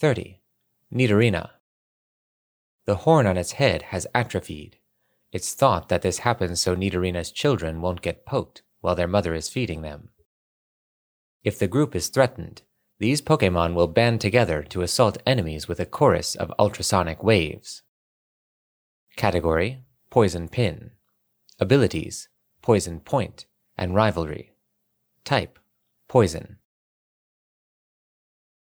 30. Nidorina. The horn on its head has atrophied. It's thought that this happens so Nidorina's children won't get poked while their mother is feeding them. If the group is threatened, these Pokemon will band together to assault enemies with a chorus of ultrasonic waves. Category Poison Pin. Abilities Poison Point and Rivalry. Type Poison.